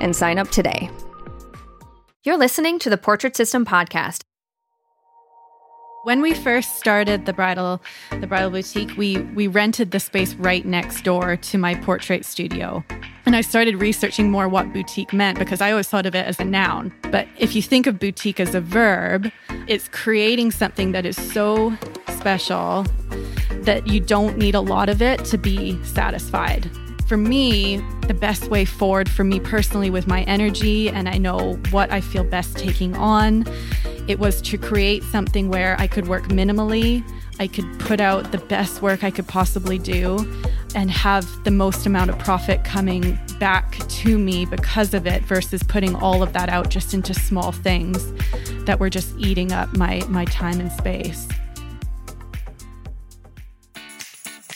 and sign up today. You're listening to the Portrait System podcast. When we first started the bridal the bridal boutique, we we rented the space right next door to my portrait studio. And I started researching more what boutique meant because I always thought of it as a noun. But if you think of boutique as a verb, it's creating something that is so special that you don't need a lot of it to be satisfied for me, the best way forward for me personally with my energy, and I know what I feel best taking on, it was to create something where I could work minimally, I could put out the best work I could possibly do, and have the most amount of profit coming back to me because of it versus putting all of that out just into small things that were just eating up my, my time and space.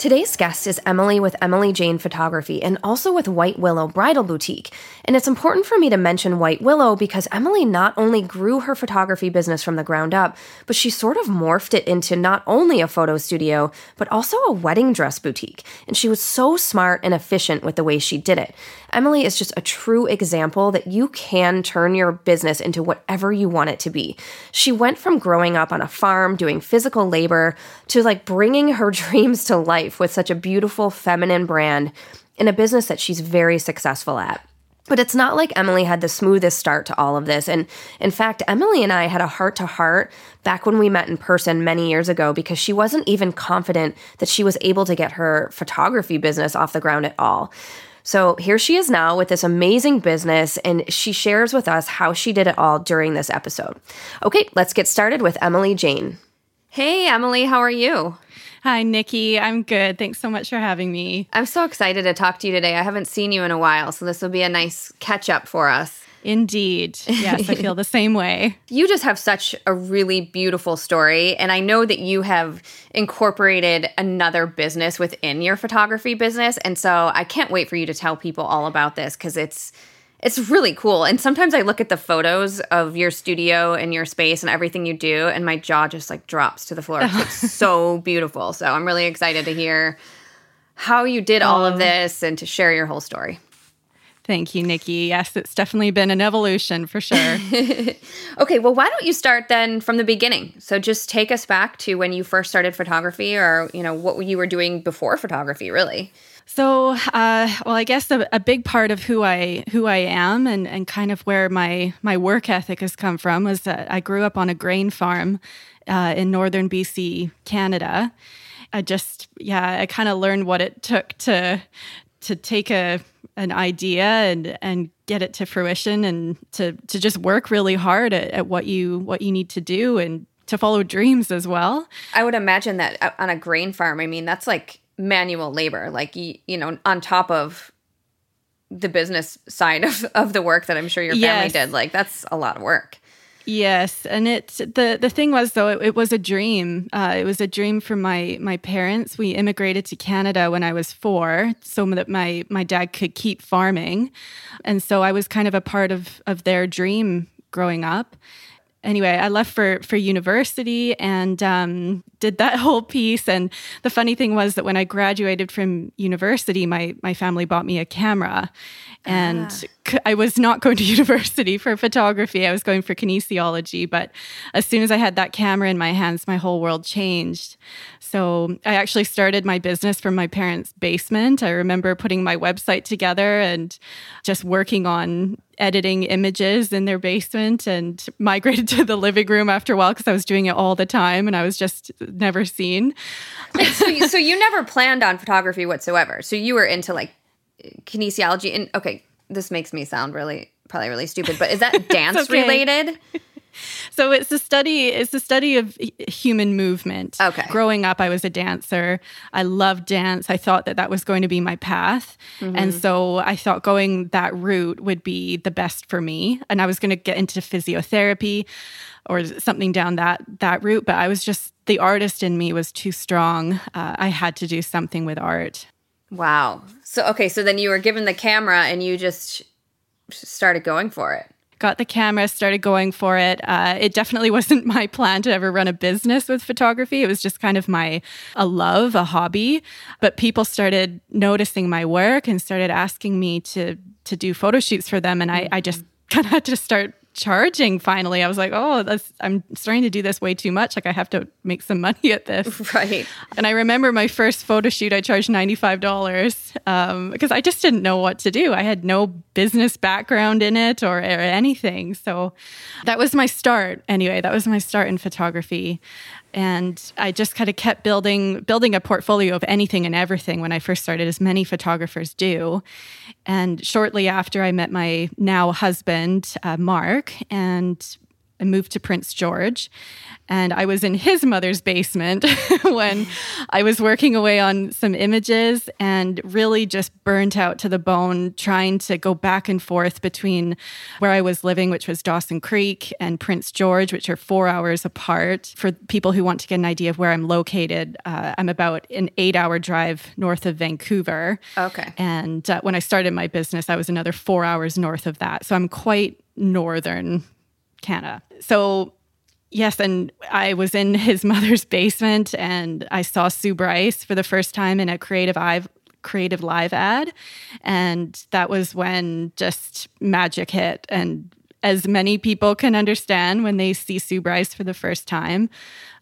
Today's guest is Emily with Emily Jane Photography and also with White Willow Bridal Boutique. And it's important for me to mention White Willow because Emily not only grew her photography business from the ground up, but she sort of morphed it into not only a photo studio, but also a wedding dress boutique. And she was so smart and efficient with the way she did it. Emily is just a true example that you can turn your business into whatever you want it to be. She went from growing up on a farm doing physical labor to like bringing her dreams to life with such a beautiful feminine brand in a business that she's very successful at. But it's not like Emily had the smoothest start to all of this. And in fact, Emily and I had a heart to heart back when we met in person many years ago because she wasn't even confident that she was able to get her photography business off the ground at all. So here she is now with this amazing business, and she shares with us how she did it all during this episode. Okay, let's get started with Emily Jane. Hey, Emily, how are you? Hi, Nikki. I'm good. Thanks so much for having me. I'm so excited to talk to you today. I haven't seen you in a while, so this will be a nice catch up for us. Indeed. Yes, I feel the same way. You just have such a really beautiful story. And I know that you have incorporated another business within your photography business. And so I can't wait for you to tell people all about this because it's it's really cool. And sometimes I look at the photos of your studio and your space and everything you do, and my jaw just like drops to the floor. It's so beautiful. So I'm really excited to hear how you did all of this and to share your whole story. Thank you, Nikki. Yes, it's definitely been an evolution for sure. okay, well, why don't you start then from the beginning? So just take us back to when you first started photography or, you know, what you were doing before photography, really. So, uh, well, I guess a, a, big part of who I who I am and, and kind of where my my work ethic has come from was that I grew up on a grain farm uh, in northern BC, Canada. I just, yeah, I kind of learned what it took to to take a an idea and and get it to fruition and to to just work really hard at, at what you what you need to do and to follow dreams as well. I would imagine that uh, on a grain farm, I mean, that's like manual labor, like you, you know, on top of the business side of, of the work that I'm sure your family did. Like that's a lot of work. Yes, and it the the thing was though it, it was a dream. Uh, it was a dream for my my parents. We immigrated to Canada when I was four, so that my my dad could keep farming, and so I was kind of a part of of their dream growing up anyway, I left for for university and um, did that whole piece. And the funny thing was that when I graduated from university, my my family bought me a camera, and ah. I was not going to university for photography. I was going for kinesiology. But as soon as I had that camera in my hands, my whole world changed. So I actually started my business from my parents' basement. I remember putting my website together and just working on editing images in their basement and migrated to the living room after a while because I was doing it all the time and I was just never seen. so, you, so you never planned on photography whatsoever. So you were into like kinesiology and okay, this makes me sound really probably really stupid, but is that dance okay. related? so it's a study it's a study of human movement. Okay. Growing up i was a dancer. I loved dance. I thought that that was going to be my path. Mm-hmm. and so i thought going that route would be the best for me. And i was going to get into physiotherapy or something down that that route but i was just the artist in me was too strong. Uh, i had to do something with art wow so okay so then you were given the camera and you just started going for it got the camera, started going for it. Uh, it definitely wasn't my plan to ever run a business with photography. It was just kind of my a love, a hobby. But people started noticing my work and started asking me to to do photo shoots for them, and I, I just kind of had to start charging finally. I was like, oh, that's, I'm starting to do this way too much. Like, I have to make some money at this. Right. And I remember my first photo shoot, I charged $95 um, because I just didn't know what to do. I had no business background in it or, or anything. So that was my start. Anyway, that was my start in photography and I just kind of kept building building a portfolio of anything and everything when I first started, as many photographers do. And shortly after, I met my now husband, uh, Mark, and I moved to Prince George. And I was in his mother's basement when I was working away on some images and really just burnt out to the bone, trying to go back and forth between where I was living, which was Dawson Creek, and Prince George, which are four hours apart. For people who want to get an idea of where I'm located, uh, I'm about an eight hour drive north of Vancouver. Okay. And uh, when I started my business, I was another four hours north of that. So I'm quite northern Canada. So Yes, and I was in his mother's basement and I saw Sue Bryce for the first time in a CreativeLive creative live ad and that was when just magic hit and as many people can understand when they see Sue Bryce for the first time,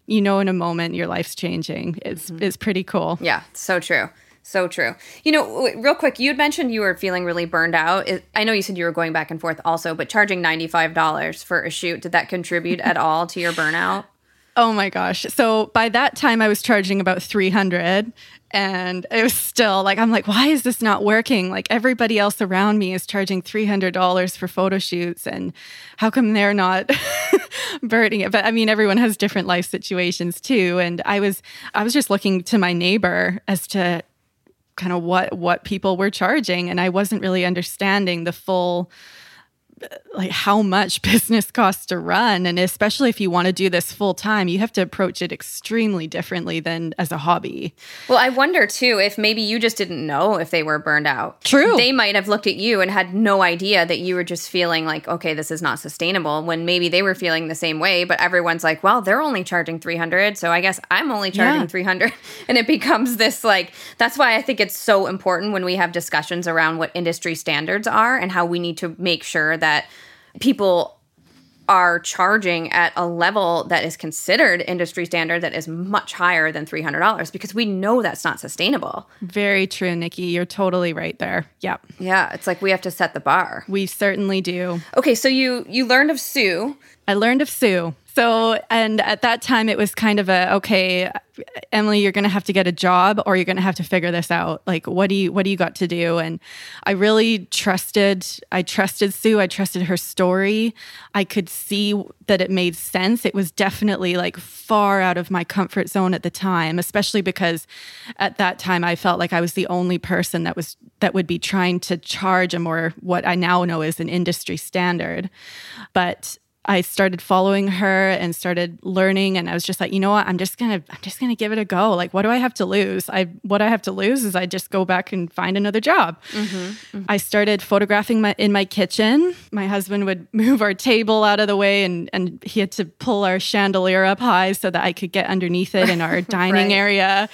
you know in a moment your life's changing. It's mm-hmm. it's pretty cool. Yeah, so true. So true. You know, real quick, you had mentioned you were feeling really burned out. I know you said you were going back and forth also, but charging $95 for a shoot, did that contribute at all to your burnout? Oh my gosh. So by that time I was charging about 300 and it was still like I'm like why is this not working? Like everybody else around me is charging $300 for photo shoots and how come they're not burning it? But I mean everyone has different life situations too and I was I was just looking to my neighbor as to kind of what what people were charging and I wasn't really understanding the full like how much business costs to run. And especially if you want to do this full time you have to approach it extremely differently than as a hobby. Well i wonder too if maybe you just didn't know if they were burned out. True. They might have looked at you and had no idea that you were just feeling like okay this is not sustainable when maybe they were feeling the same way but everyone's like well they're only charging 300 so i guess i'm only charging yeah. 300 and it becomes this like that's why i think it's so important when we have discussions around what industry standards are and how we need to make sure that that people are charging at a level that is considered industry standard that is much higher than $300 because we know that's not sustainable. Very true, Nikki. You're totally right there. Yep. Yeah, it's like we have to set the bar. We certainly do. Okay, so you you learned of Sue. I learned of Sue. So, and at that time, it was kind of a okay, Emily, you're going to have to get a job, or you're going to have to figure this out. Like, what do you what do you got to do? And I really trusted. I trusted Sue. I trusted her story. I could see that it made sense. It was definitely like far out of my comfort zone at the time, especially because at that time I felt like I was the only person that was that would be trying to charge a more what I now know is an industry standard. But I started following her and started learning and I was just like, you know what? I'm just going to I'm just going to give it a go. Like what do I have to lose? I what I have to lose is I just go back and find another job. Mm-hmm, mm-hmm. I started photographing my in my kitchen. My husband would move our table out of the way and and he had to pull our chandelier up high so that I could get underneath it in our dining right. area.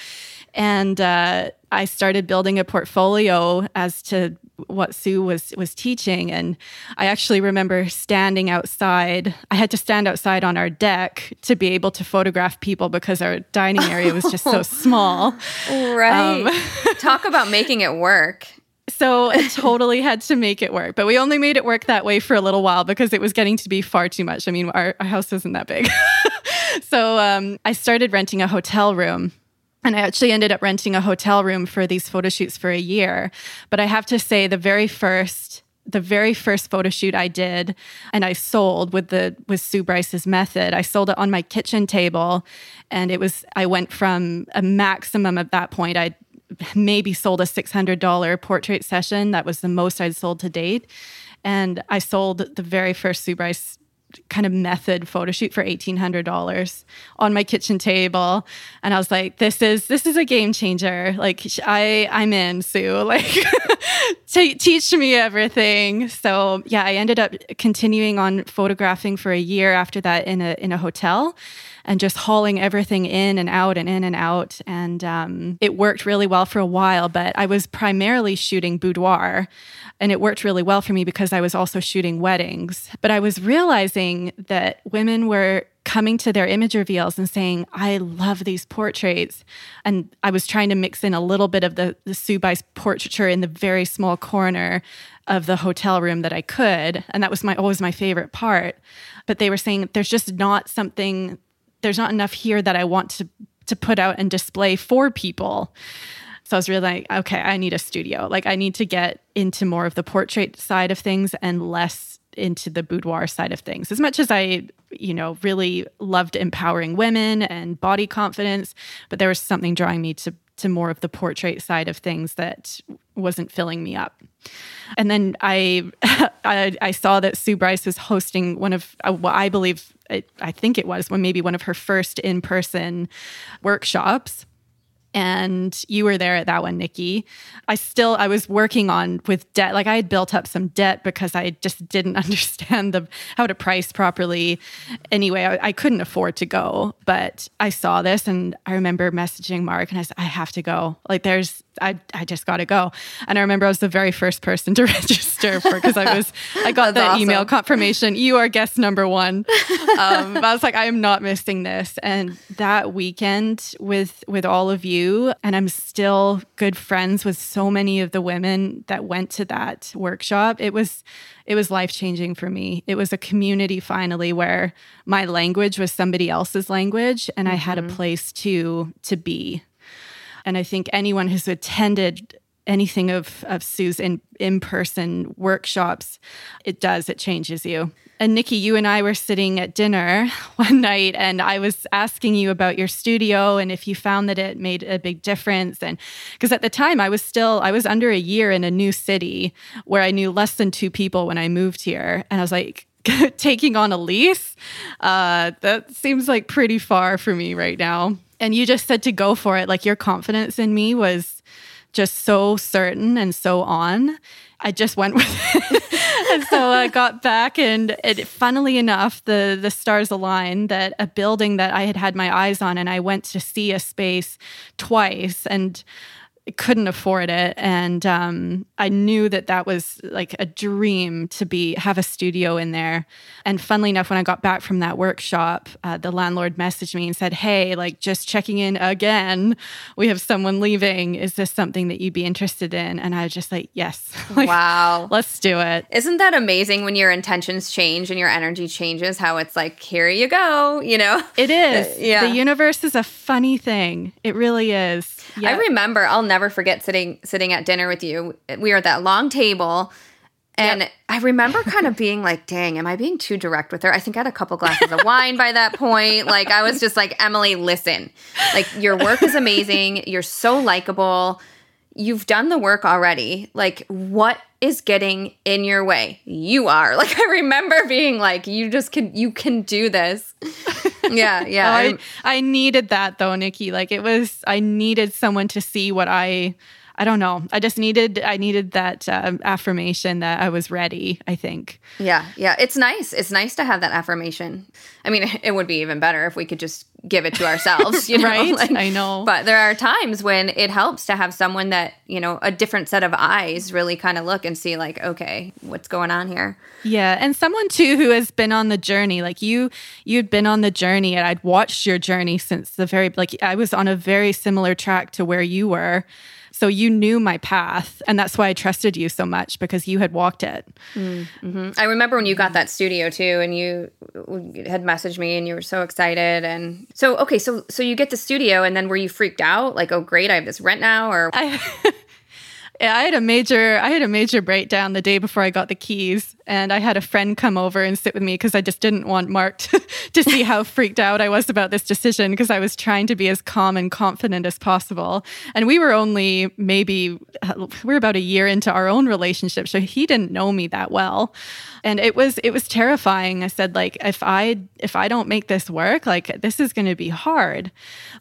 And uh, I started building a portfolio as to what Sue was was teaching. And I actually remember standing outside. I had to stand outside on our deck to be able to photograph people because our dining area was just so small. Right. Um, talk about making it work. So I totally had to make it work. But we only made it work that way for a little while because it was getting to be far too much. I mean our, our house isn't that big. So um, I started renting a hotel room and I actually ended up renting a hotel room for these photo shoots for a year. But I have to say, the very first the very first photo shoot I did and I sold with the with Sue Bryce's method. I sold it on my kitchen table and it was I went from a maximum at that point I maybe sold a $600 portrait session. That was the most I'd sold to date. And I sold the very first Sue Bryce kind of method photo shoot for $1800 on my kitchen table. And i was like this is this is a game changer. Like i i'm in sue. Like t- teach me everything. So yeah i ended up continuing on photographing for a year after that in a in a hotel and just hauling everything in and out and in and out. And um, it worked really well for a while, but I was primarily shooting boudoir. And it worked really well for me because I was also shooting weddings. But I was realizing that women were coming to their image reveals and saying, I love these portraits. And I was trying to mix in a little bit of the, the Bryce portraiture in the very small corner of the hotel room that I could. And that was my always my favorite part. But they were saying there's just not something there's not enough here that I want to to put out and display for people. So I was really like, okay, I need a studio. Like I need to get into more of the portrait side of things and less into the boudoir side of things. As much as I, you know, really loved empowering women and body confidence, but there was something drawing me to to more of the portrait side of things that wasn't filling me up. And then I, I, I saw that Sue Bryce was hosting one of uh, what I believe, it, I think it was, when maybe one of her first in person workshops and you were there at that one nikki. I still i was working on with debt. Like i had built up some debt because i just didn't understand the how to price properly. Anyway I, I, couldn't afford to go but i saw this and i remember messaging mark and i said i have to go. Like there's I, I just got to go. And I remember I was the very first person to register for because I was I got the awesome. email confirmation. You are guest number one. Um, I was like, I am not missing this. And that weekend with with all of you, and I'm still good friends with so many of the women that went to that workshop. It was it was life changing for me. It was a community finally where my language was somebody else's language, and mm-hmm. I had a mm-hmm. place to to be and I think anyone who's attended anything of, of Sue's in, in-person workshops, it does, it changes you. And Nikki, you and I were sitting at dinner one night and I was asking you about your studio and if you found that it made a big difference. And because at the time I was still, I was under a year in a new city where I knew less than two people when I moved here. And I was like, taking on a lease, uh, that seems like pretty far for me right now and you just said to go for it. Like your confidence in me was just so certain and so on. I just went with it. and so I got back and it, funnily enough, the the stars aligned that a building that I had had my eyes on and I went to see a space twice and couldn't afford it. And um, i knew that that was like a dream to be have a studio in there. And funnily enough when i got back from that workshop uh, the landlord messaged me and said hey like just checking in again. We have someone leaving. Is this something that you'd be interested in? And i was just like yes. Like, wow. let's do it. Isn't that amazing when your intentions change and your energy changes how it's like here you go you know? It is. Yeah. The universe is a funny thing. It really is. I remember i'll never never forget sitting sitting at dinner with you. We were at that long table. And yep. I remember kind of being like, dang, am I being too direct with her? I think I had a couple glasses of wine by that point. Like, I was just like, Emily, listen, like, your work is amazing. You're so likable. You've done the work already. Like, what is getting in your way? You are. Like I remember being like, you just can you can do this. Yeah, yeah. I, I needed that though, Nikki. Like it was I needed someone to see what I I don't know. I just needed I needed that um, affirmation that I was ready. I think. Yeah, yeah. It's nice. It's nice to have that affirmation. I mean, it would be even better if we could just give it to ourselves, you know? right? Like, I know. But there are times when it helps to have someone that you know a different set of eyes really kind of look and see like, okay, what's going on here? Yeah, and someone too who has been on the journey. Like you, you'd been on the journey, and I'd watched your journey since the very like I was on a very similar track to where you were so you knew my path. And that's why I trusted you so much because you had walked it. Mm-hmm. I remember when you got that studio too, and you had messaged me and you were so excited. And so, okay, so, so you get the studio and then were you freaked out? Like, oh, great, I have this rent now? Or. I, I had a major I had a major breakdown the day before I got the keys and I had a friend come over and sit with me because I just didn't want Mark to, to see how freaked out I was about this decision because I was trying to be as calm and confident as possible. And we were only maybe uh, we are about a year into our own relationship, so he didn't know me that well. And it was it was terrifying. I said like if i if i don't make this work like this is going to be hard.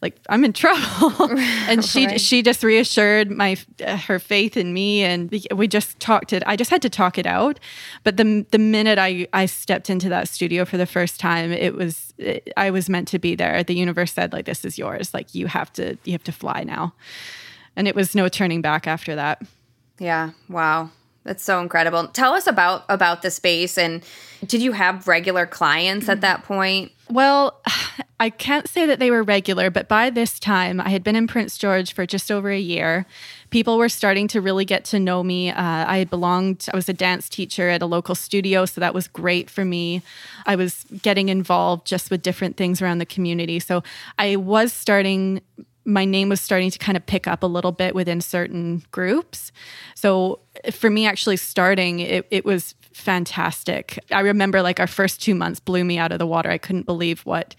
Like i'm in trouble. And she right. she just reassured my uh, her faith in me and we just talked it i just had to talk it out. But the the minute i i stepped into that studio for the first time it was it, i was meant to be there. The universe said like this is yours. Like you have to you have to fly now. And it was no turning back after that. Yeah. Wow. That's so incredible. Tell us about about the space. And did you have regular clients at that point? Well, I can't say that they were regular, but by this time I had been in Prince George for just over a year. People were starting to really get to know me. Uh, I belonged, I was a dance teacher at a local studio, so that was great for me. I was getting involved just with different things around the community. So I was starting my name was starting to kind of pick up a little bit within certain groups. So for me, actually starting, it, it was fantastic. I remember like our first two months blew me out of the water. I couldn't believe what,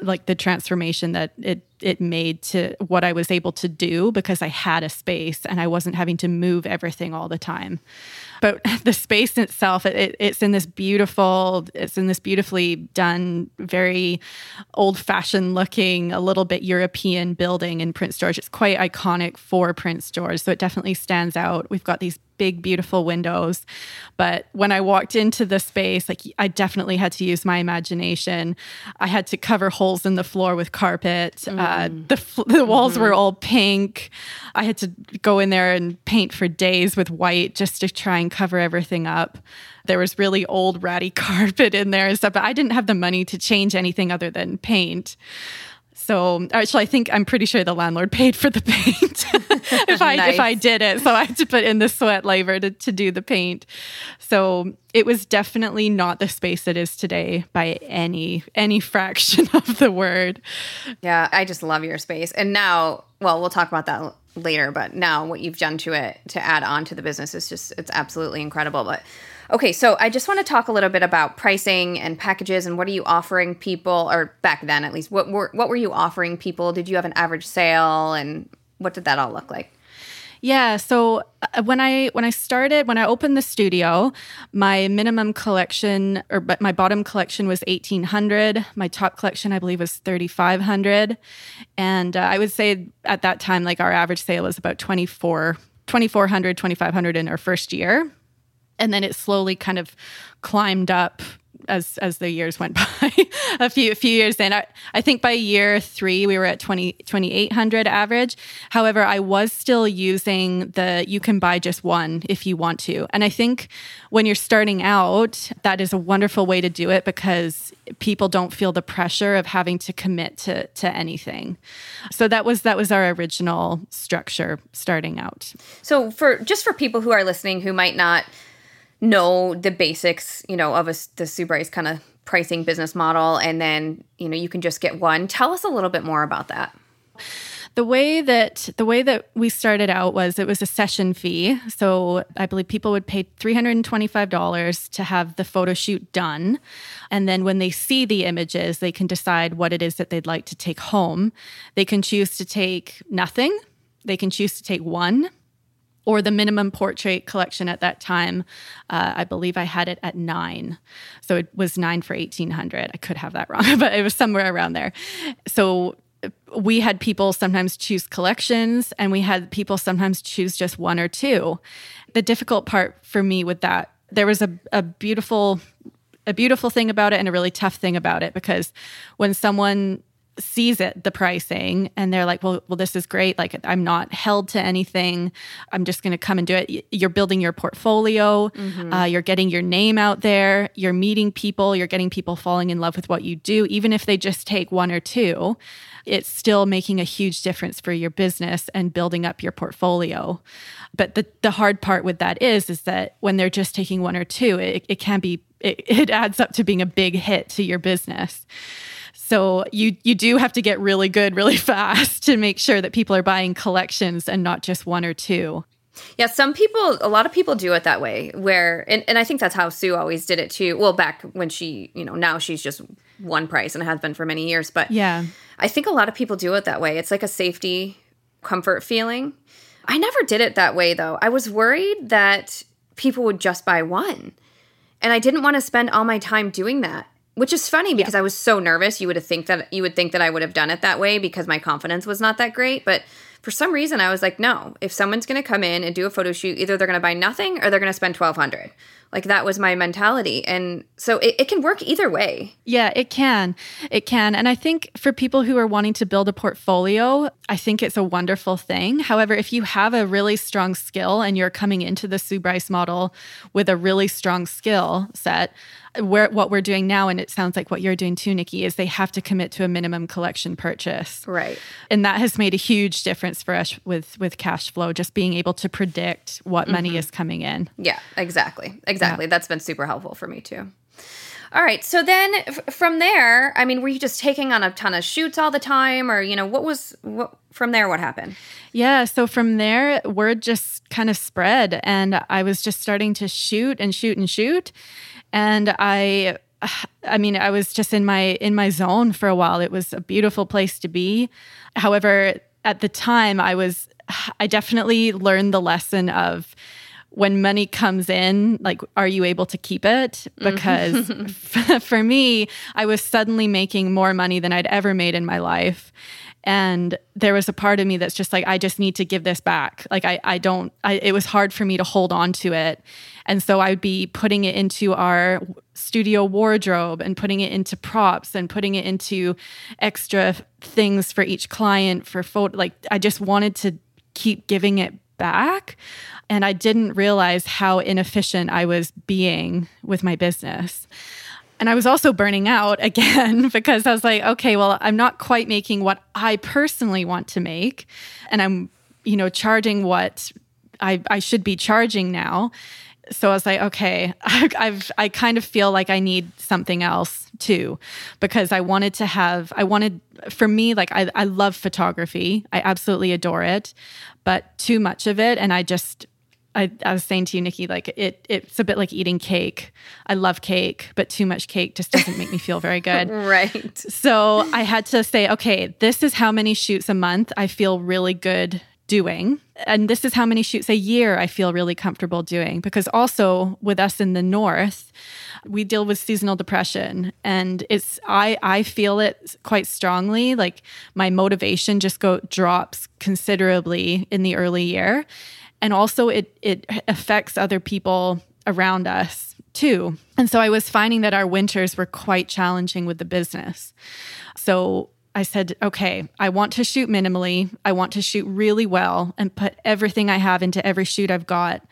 like the transformation that it it made to what I was able to do because I had a space and I wasn't having to move everything all the time. But the space itself, it, it's in this beautiful, it's in this beautifully done, very old fashioned looking, a little bit European building in Prince George. It's quite iconic for Prince George. So it definitely stands out. We've got these big, beautiful windows. But when I walked into the space, like I definitely had to use my imagination. I had to cover holes in the floor with carpet. Mm. Uh, the the walls mm-hmm. were all pink. I had to go in there and paint for days with white just to try and cover everything up. There was really old ratty carpet in there and stuff, but I didn't have the money to change anything other than paint. So actually, I think I'm pretty sure the landlord paid for the paint if I nice. if I did it. So I had to put in the sweat labor to, to do the paint. So it was definitely not the space it is today by any any fraction of the word. Yeah, I just love your space. And now, well, we'll talk about that later. But now, what you've done to it to add on to the business is just it's absolutely incredible. But Okay, so I just want to talk a little bit about pricing and packages and what are you offering people, or back then at least, what were what were you offering people? Did you have an average sale, and what did that all look like? Yeah, so uh, when I when I started when I opened the studio, my minimum collection or but my bottom collection was 1800, my top collection I believe was 3500, and uh, I would say at that time like our average sale was about 24 2400 2500 in our first year and then it slowly kind of climbed up as as the years went by a few a few years in. I, I think by year three we were at 20 2800 average. However i was still using the you can buy just one if you want to. And i think when you're starting out that is a wonderful way to do it because people don't feel the pressure of having to commit to to anything. So that was that was our original structure starting out. So for just for people who are listening who might not know the basics, you know, of a, the Sue Bryce kind of pricing business model, and then you know you can just get one. Tell us a little bit more about that. The way that the way that we started out was it was a session fee. So I believe people would pay $325 to have the photo shoot done. And then when they see the images, they can decide what it is that they'd like to take home. They can choose to take nothing. They can choose to take one or the minimum portrait collection at that time uh, i believe i had it at nine. So it was nine for 1800 i could have that wrong but it was somewhere around there. So we had people sometimes choose collections and we had people sometimes choose just one or two. The difficult part for me with that there was a, a beautiful a beautiful thing about it and a really tough thing about it because when someone sees it the pricing and they're like well well this is great. Like i'm not held to anything. I'm just going to come and do it. You're building your portfolio. Mm-hmm. uh, you're getting your name out there. You're meeting people. You're getting people falling in love with what you do. Even if they just take one or two it's still making a huge difference for your business and building up your portfolio. But the, the hard part with that is is that when they're just taking one or two it, it can be it, it adds up to being a big hit to your business so you you do have to get really good really fast to make sure that people are buying collections and not just one or two. Yeah, some people, a lot of people do it that way. Where, and, and I think that's how Sue always did it too. Well, back when she, you know, now she's just one price and has been for many years. But yeah, I think a lot of people do it that way. It's like a safety, comfort feeling. I never did it that way though. I was worried that people would just buy one. And I didn't want to spend all my time doing that which is funny because. I was so nervous. You would have think that you would think that I would have done it that way because my confidence was not that great. But for some reason, I was like, no. If someone's going to come in and do a photo shoot, either they're going to buy nothing or they're going to spend twelve hundred. Like that was my mentality, and so it, it can work either way. Yeah, it can. It can, and I think for people who are wanting to build a portfolio, I think it's a wonderful thing. However, if you have a really strong skill and you're coming into the Sue Bryce model with a really strong skill set where what we're doing now, and it sounds like what you're doing too, Nikki, is they have to commit to a minimum collection purchase. Right. And that has made a huge difference for us with with cash flow, just being able to predict what mm-hmm. money is coming in. Yeah, exactly. Exactly. Yeah. That's been super helpful for me too. All right. So then f- from there, I mean, were you just taking on a ton of shoots all the time or, you know, what was what from there what happened? Yeah, so from there word just kind of spread and I was just starting to shoot and shoot and shoot and I I mean, I was just in my in my zone for a while. It was a beautiful place to be. However, at the time I was I definitely learned the lesson of when money comes in, like, are you able to keep it? Mm-hmm. Because mm-hmm. for me, I was suddenly making more money than I'd ever made in my life. And there was a part of me that's just like, I just need to give this back. Like, I, I don't, I, it was hard for me to hold on to it. And so I'd be putting it into our studio wardrobe and putting it into props and putting it into extra things for each client for photo. Like, I just wanted to keep giving it back. And I didn't realize how inefficient I was being with my business. And I was also burning out again because I was like, okay, well, I'm not quite making what I personally want to make. And I'm, you know, charging what I, I should be charging now. So I was like, okay, I, I've, I kind of feel like I need something else too, because I wanted to have, I wanted, for me, like, I, I love photography. I absolutely adore it, but too much of it. And I just, I, I was saying to you, Nikki, like it it's a bit like eating cake. I love cake, but too much cake just doesn't make me feel very good. right. So I had to say, okay, this is how many shoots a month I feel really good doing. And this is how many shoots a year I feel really comfortable doing. Because also with us in the north, we deal with seasonal depression and it's I I feel it quite strongly. Like my motivation just go drops considerably in the early year and also it it affects other people around us too. And so I was finding that our winters were quite challenging with the business. So I said, okay, I want to shoot minimally. I want to shoot really well and put everything I have into every shoot I've got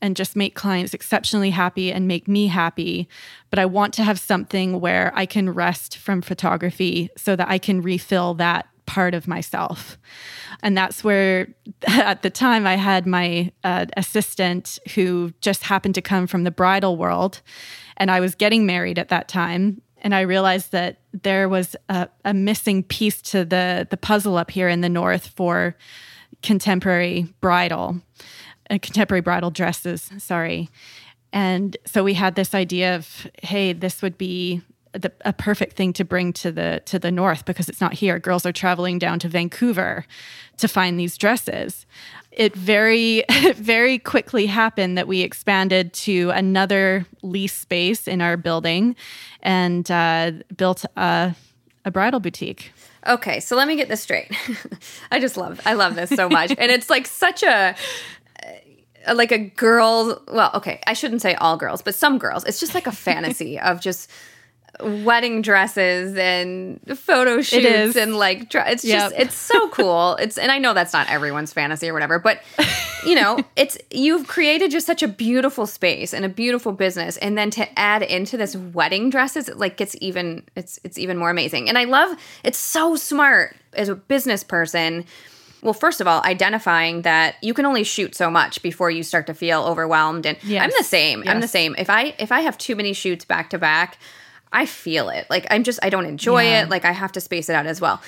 and just make clients exceptionally happy and make me happy. But I want to have something where I can rest from photography so that I can refill that part of myself. And that's where, at the time, I had my uh, assistant who just happened to come from the bridal world. And I was getting married at that time. And I realized that there was a, a missing piece to the, the puzzle up here in the North for contemporary bridal, uh, contemporary bridal dresses, sorry. And so we had this idea of, hey, this would be the, a perfect thing to bring to the to the north because it's not here. Girls are traveling down to Vancouver to find these dresses. It very very quickly happened that we expanded to another lease space in our building and uh, built a, a bridal boutique. Okay, so let me get this straight. I just love I love this so much. and it's like such a like a girl well okay i shouldn't say all girls but some girls. It's just like a fantasy of just wedding dresses and photo shoots and like it's just it's so cool. It's and i know that's not everyone's fantasy or whatever but you know it's you've created just such a beautiful space and a beautiful business and then to add into this wedding dresses it like gets even it's it's even more amazing. And i love it's so smart as a business person well first of all identifying that you can only shoot so much before you start to feel overwhelmed. And yes. i'm the same. Yes. i'm the same. If i if i have too many shoots back to back i feel it. Like i'm just i don't enjoy yeah. it like i have to space it out as well.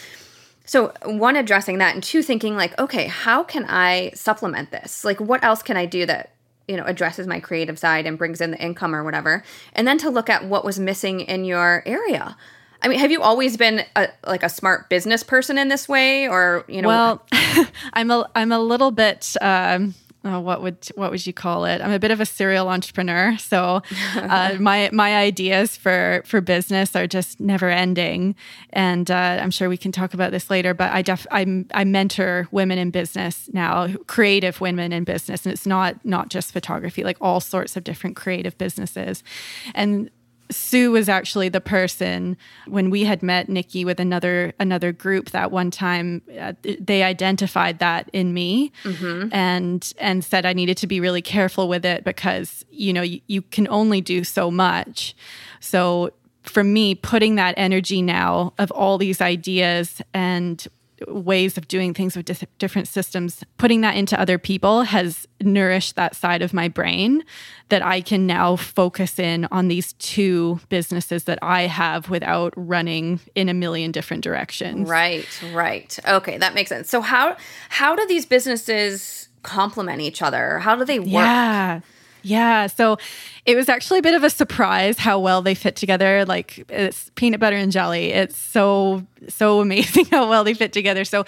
So one addressing that and two thinking like okay how can i supplement this? Like what else can i do that you know addresses my creative side and brings in the income or whatever? And then to look at what was missing in your area I mean, have you always been a, like a smart business person in this way, or you know? Well, I'm a I'm a little bit. Um, oh, what would what would you call it? I'm a bit of a serial entrepreneur, so uh, my my ideas for for business are just never ending, and uh, I'm sure we can talk about this later. But I def I I mentor women in business now, creative women in business, and it's not not just photography, like all sorts of different creative businesses, and Sue was actually the person when we had met Nikki with another another group that one time. Uh, they identified that in me mm-hmm. and and said I needed to be really careful with it because you know you, you can only do so much. So for me, putting that energy now of all these ideas and ways of doing things with dis- different systems, putting that into other people has nourished that side of my brain that I can now focus in on these two businesses that I have without running in a million different directions. Right, right. Okay, that makes sense. So how how do these businesses complement each other? How do they work? Yeah. Yeah. So it was actually a bit of a surprise how well they fit together. Like it's peanut butter and jelly. It's so so amazing how well they fit together. So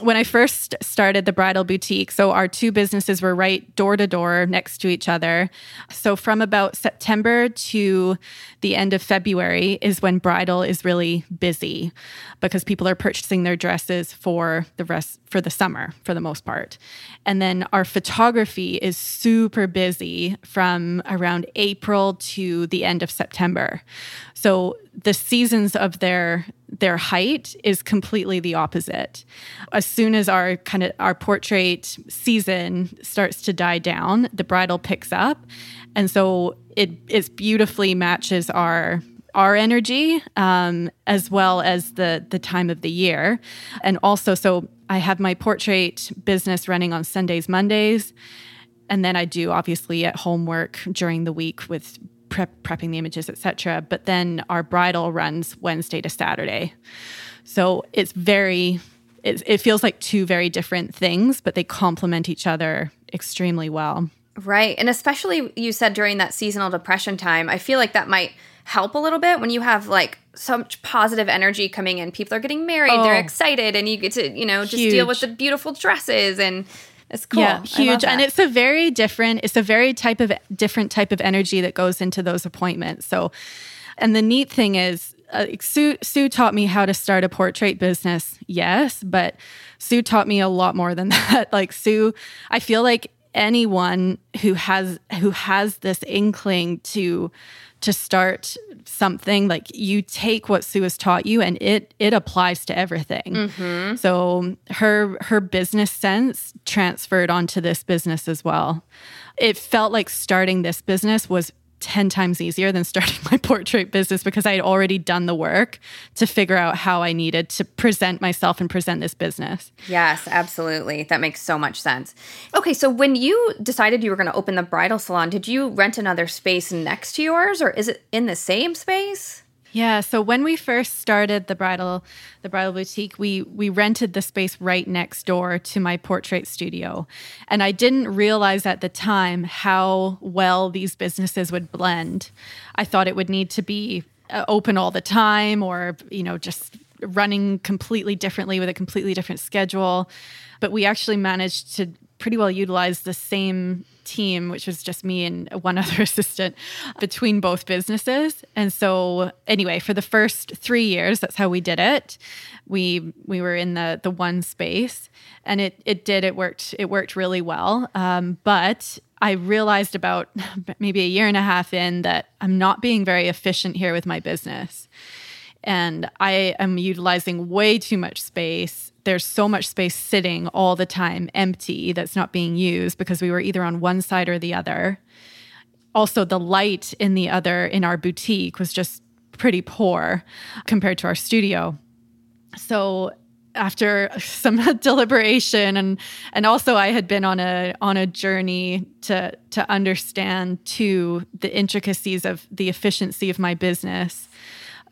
when I first started the bridal boutique, so our two businesses were right door to door next to each other. So from about September to the end of February is when bridal is really busy because people are purchasing their dresses for the rest for the summer for the most part. And then our photography is super busy from around April to the end of September. So the seasons of their their height is completely the opposite. As soon as our kind of our portrait season starts to die down, the bridal picks up, and so it it beautifully matches our our energy um, as well as the the time of the year, and also so I have my portrait business running on Sundays, Mondays, and then I do obviously at home work during the week with prep, prepping the images, etc. But then our bridal runs Wednesday to Saturday. So it's very, it, it feels like two very different things, but they complement each other extremely well. Right. And especially you said during that seasonal depression time, I feel like that might help a little bit when you have like so much positive energy coming in. People are getting married, oh, they're excited, and you get to, you know, just huge. deal with the beautiful dresses and it's cool. Yeah, huge. And it's a very different, it's a very type of different type of energy that goes into those appointments. So, and the neat thing is, uh, Sue, Sue taught me how to start a portrait business. Yes, but Sue taught me a lot more than that. Like Sue, I feel like anyone who has who has this inkling to to start something like you take what sue has taught you and it it applies to everything mm-hmm. so her her business sense transferred onto this business as well it felt like starting this business was 10 times easier than starting my portrait business because I had already done the work to figure out how I needed to present myself and present this business. Yes, absolutely. That makes so much sense. Okay, so when you decided you were going to open the bridal salon, did you rent another space next to yours or is it in the same space? Yeah, so when we first started the bridal the bridal boutique, we we rented the space right next door to my portrait studio. And I didn't realize at the time how well these businesses would blend. I thought it would need to be uh, open all the time or, you know, just running completely differently with a completely different schedule. But we actually managed to pretty well utilize the same team, which was just me and one other assistant between both businesses. And so anyway, for the first three years, that's how we did it. We we were in the the one space and it it did, it worked, it worked really well. Um, but I realized about maybe a year and a half in that I'm not being very efficient here with my business. And I am utilizing way too much space there's so much space sitting all the time empty that's not being used because we were either on one side or the other. Also, the light in the other, in our boutique, was just pretty poor compared to our studio. So, after some deliberation and and also I had been on a on a journey to to understand too the intricacies of the efficiency of my business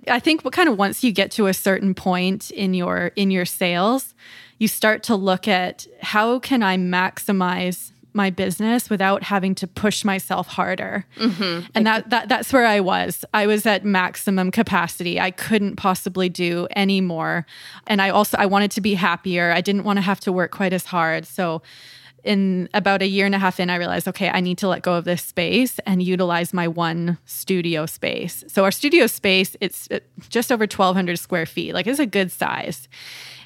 I think what kind of once you get to a certain point in your in your sales, you start to look at how can I maximize my business without having to push myself harder. Mm-hmm. And that, that that's where I was. I was at maximum capacity. I couldn't possibly do any more. And I also I wanted to be happier. I didn't want to have to work quite as hard. So in about a year and a half in, I realized, okay, I need to let go of this space and utilize my one studio space. So our studio space, it's just over 1,200 square feet. Like it's a good size.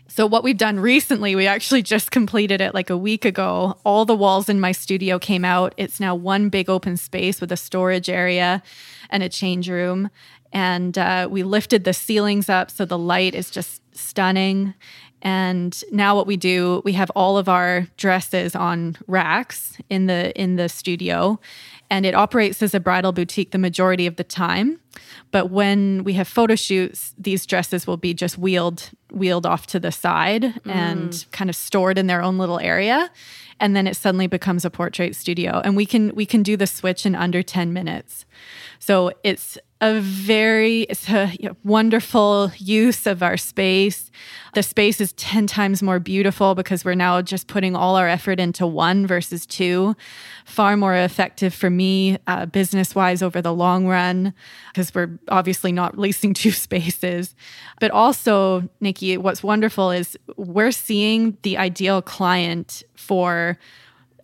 So what we've done recently, we actually just completed it like a week ago. All the walls in my studio came out. It's now one big open space with a storage area and a change room. And uh, we lifted the ceilings up so the light is just stunning. And now what we do, we have all of our dresses on racks in the in the studio and it operates as a bridal boutique the majority of the time. But when we have photo shoots, these dresses will be just wheeled wheeled off to the side mm. and kind of stored in their own little area and then it suddenly becomes a portrait studio and we can we can do the switch in under 10 minutes. So it's a very a wonderful use of our space. The space is 10 times more beautiful because we're now just putting all our effort into one versus two. Far more effective for me uh, business wise over the long run because we're obviously not leasing two spaces. But also, Nikki, what's wonderful is we're seeing the ideal client for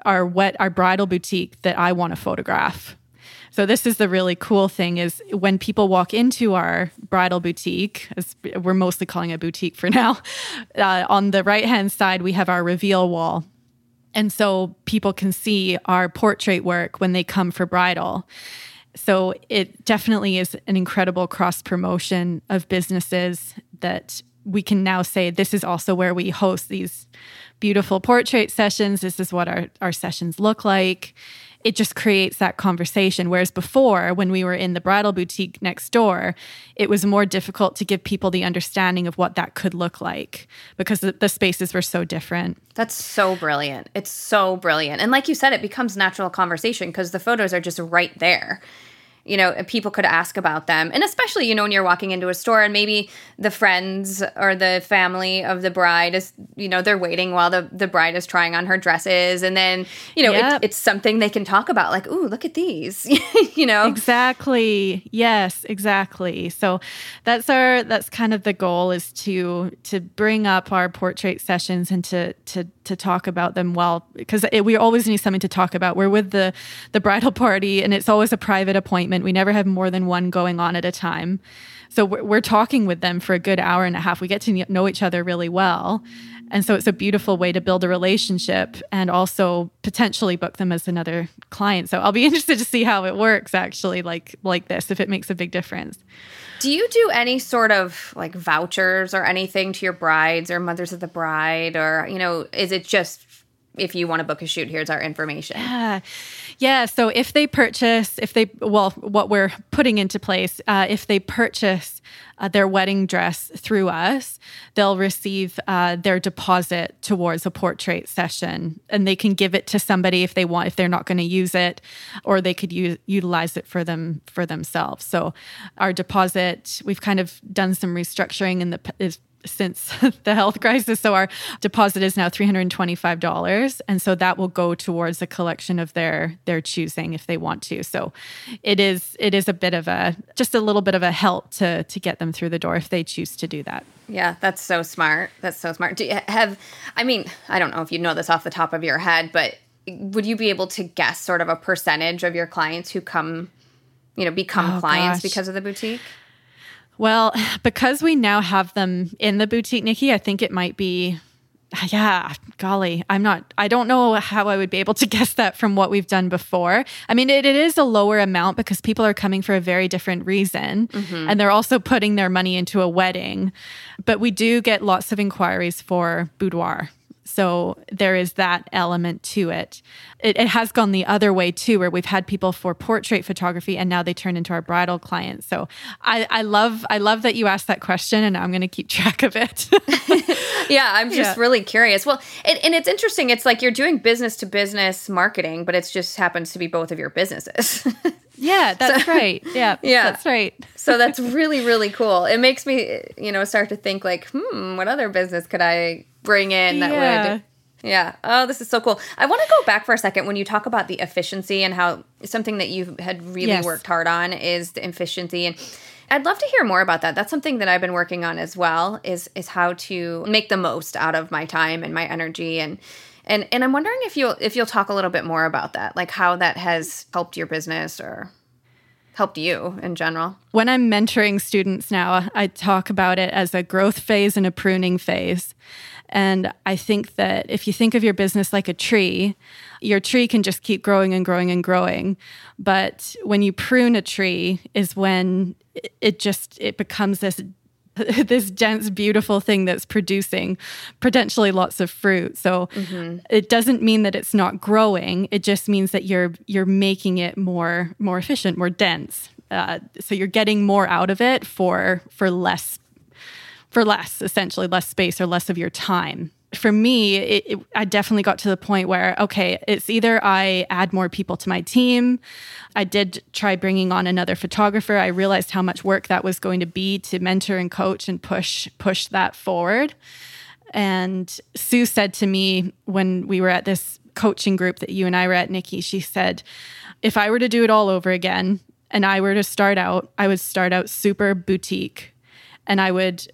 our wet our bridal boutique that I want to photograph so this is the really cool thing is when people walk into our bridal boutique, as we're mostly calling it boutique for now, uh, on the right hand side we have our reveal wall. And so people can see our portrait work when they come for bridal. So it definitely is an incredible cross promotion of businesses that we can now say this is also where we host these beautiful portrait sessions. This is what our, our sessions look like it just creates that conversation. Whereas before, when we were in the bridal boutique next door, it was more difficult to give people the understanding of what that could look like because the, the spaces were so different. That's so brilliant. It's so brilliant. And like you said, it becomes natural conversation because the photos are just right there you know, people could ask about them. And especially, you know, when you're walking into a store and maybe the friends or the family of the bride is, you know, they're waiting while the, the bride is trying on her dresses. And then, you know, yep. it, it's something they can talk about, like, ooh, look at these, you know? Exactly. Yes, exactly. So that's our, that's kind of the goal is to, to bring up our portrait sessions and to, to, to talk about them well, because we always need something to talk about. We're with the, the bridal party and it's always a private appointment We never have more than one going on at a time. So we're, we're talking with them for a good hour and a half. We get to know each other really well. And so it's a beautiful way to build a relationship and also potentially book them as another client. So I'll be interested to see how it works actually like like this if it makes a big difference. Do you do any sort of like vouchers or anything to your brides or mothers of the bride or you know is it just if you want to book a shoot, here's our information. Yeah. Yeah. So if they purchase, if they, well, what we're putting into place, uh, if they purchase uh, their wedding dress through us, they'll receive uh, their deposit towards a portrait session and they can give it to somebody if they want, if they're not going to use it, or they could use, utilize it for them, for themselves. So our deposit, we've kind of done some restructuring in the, is since the health crisis. So our deposit is now $325. And so that will go towards a collection of their their choosing if they want to. So it is it is a bit of a just a little bit of a help to to get them through the door if they choose to do that. Yeah, that's so smart. That's so smart. Do you have I mean, I don't know if you know this off the top of your head, but would you be able to guess sort of a percentage of your clients who come, you know, become oh, clients gosh. because of the boutique? Well, because we now have them in the boutique, Nikki, I think it might be yeah, golly, I'm not, I don't know how I would be able to guess that from what we've done before. I mean, it, it is a lower amount because people are coming for a very different reason mm-hmm. and they're also putting their money into a wedding. But we do get lots of inquiries for boudoir. So there is that element to it. it. it. has gone the other way too, where we've had people for portrait photography and now they turn into our bridal clients. So I, I love I love that you asked that question and I'm going to keep track of it. yeah, I'm just yeah. really curious. Well, and, and it's interesting. It's like you're doing business to business marketing, but it just happens to be both of your businesses. Yeah, that's so, right. Yeah, yeah, that's right. so that's really really cool. It makes me, you know, start to think like, hmm, what other business could I bring in that yeah. would yeah. Oh, this is so cool. I want to go back for a second when you talk about the efficiency and how something that you had really yes. worked hard on is the efficiency and I'd love to hear more about that. That's something that I've been working on as well is is how to make the most out of my time and my energy and and and I'm wondering if you'll if you'll talk a little bit more about that, like how that has helped your business or helped you in general? When I'm mentoring students now, I talk about it as a growth phase and a pruning phase. And I think that if you think of your business like a tree, your tree can just keep growing and growing and growing. But when you prune a tree is when it just it becomes this this dense beautiful thing that's producing potentially lots of fruit so mm-hmm. it doesn't mean that it's not growing it just means that you're you're making it more more efficient more dense uh, so you're getting more out of it for for less for less, essentially, less space or less of your time. For me, it, it, I definitely got to the point where, okay, it's either I add more people to my team. I did try bringing on another photographer. I realized how much work that was going to be to mentor and coach and push push that forward. And Sue said to me when we were at this coaching group that you and I were at, Nikki, she said, if I were to do it all over again and I were to start out, I would start out super boutique and I would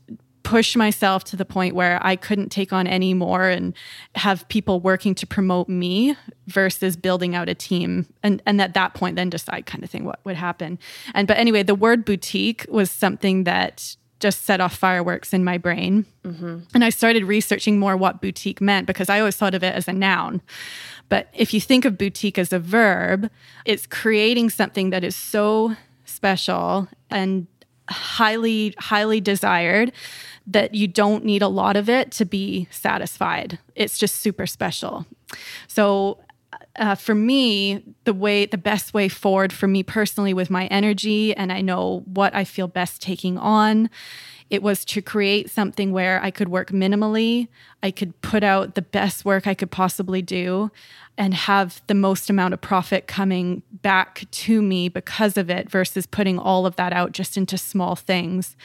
push myself to the point where I couldn't take on any more and have people working to promote me versus building out a team and and at that point then decide kind of thing what would happen. And but anyway, the word boutique was something that just set off fireworks in my brain. Mm-hmm. And I started researching more what boutique meant because I always thought of it as a noun. But if you think of boutique as a verb, it's creating something that is so special and highly highly desired that you don't need a lot of it to be satisfied. It's just super special. So, uh, for me, the way, the best way forward for me personally with my energy, and I know what I feel best taking on, it was to create something where I could work minimally, I could put out the best work I could possibly do, and have the most amount of profit coming back to me because of it versus putting all of that out just into small things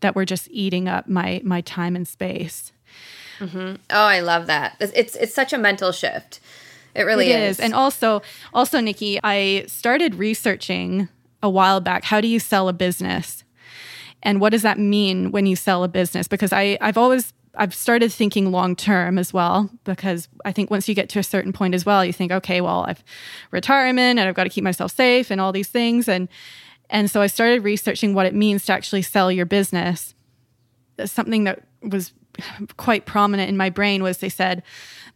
that were just eating up my my time and space. Mm-hmm. Oh, I love that. It's it's such a mental shift. It really it is. is. And also also Nikki, I started researching a while back how do you sell a business? And what does that mean when you sell a business? Because I I've always I've started thinking long term as well because I think once you get to a certain point as well, you think, okay, well, I've retirement and I've got to keep myself safe and all these things. And and so I started researching what it means to actually sell your business. Something that was quite prominent in my brain was they said,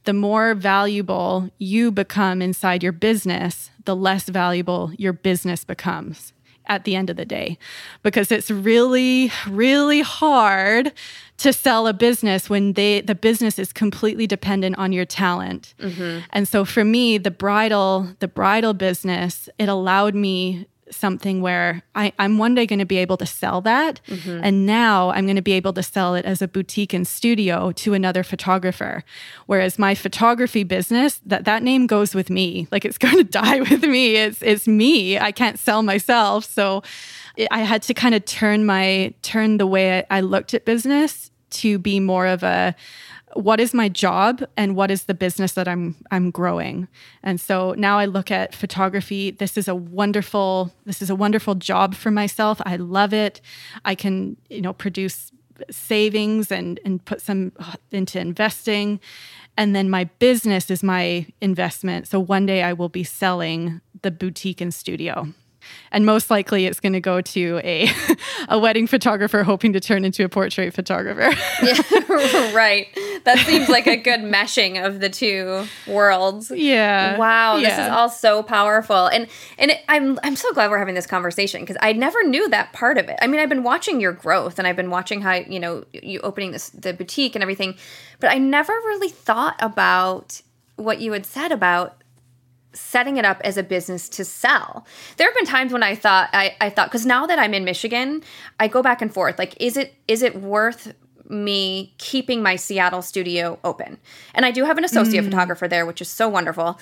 the more valuable you become inside your business, the less valuable your business becomes at the end of the day because it's really really hard to sell a business when they the business is completely dependent on your talent mm-hmm. and so for me the bridal the bridal business it allowed me something where I, am one day going to be able to sell that. Mm-hmm. And now I'm going to be able to sell it as a boutique and studio to another photographer. Whereas my photography business, that, that name goes with me. Like it's going to die with me. It's, it's me. I can't sell myself. So I had to kind of turn my, turn the way I looked at business to be more of a what is my job and what is the business that I'm I'm growing. And so now I look at photography. This is a wonderful this is a wonderful job for myself. I love it. I can, you know, produce savings and and put some uh, into investing. And then my business is my investment. So one day I will be selling the boutique and studio and most likely it's going to go to a a wedding photographer hoping to turn into a portrait photographer. yeah, right. That seems like a good meshing of the two worlds. Yeah. Wow, yeah. this is all so powerful. And and it, I'm I'm so glad we're having this conversation because I never knew that part of it. I mean, I've been watching your growth and I've been watching how, you know, you opening this the boutique and everything, but I never really thought about what you had said about setting it up as a business to sell. There have been times when I thought I, I thought because now that I'm in Michigan, I go back and forth. Like, is it is it worth me keeping my Seattle studio open? And I do have an associate mm. photographer there, which is so wonderful.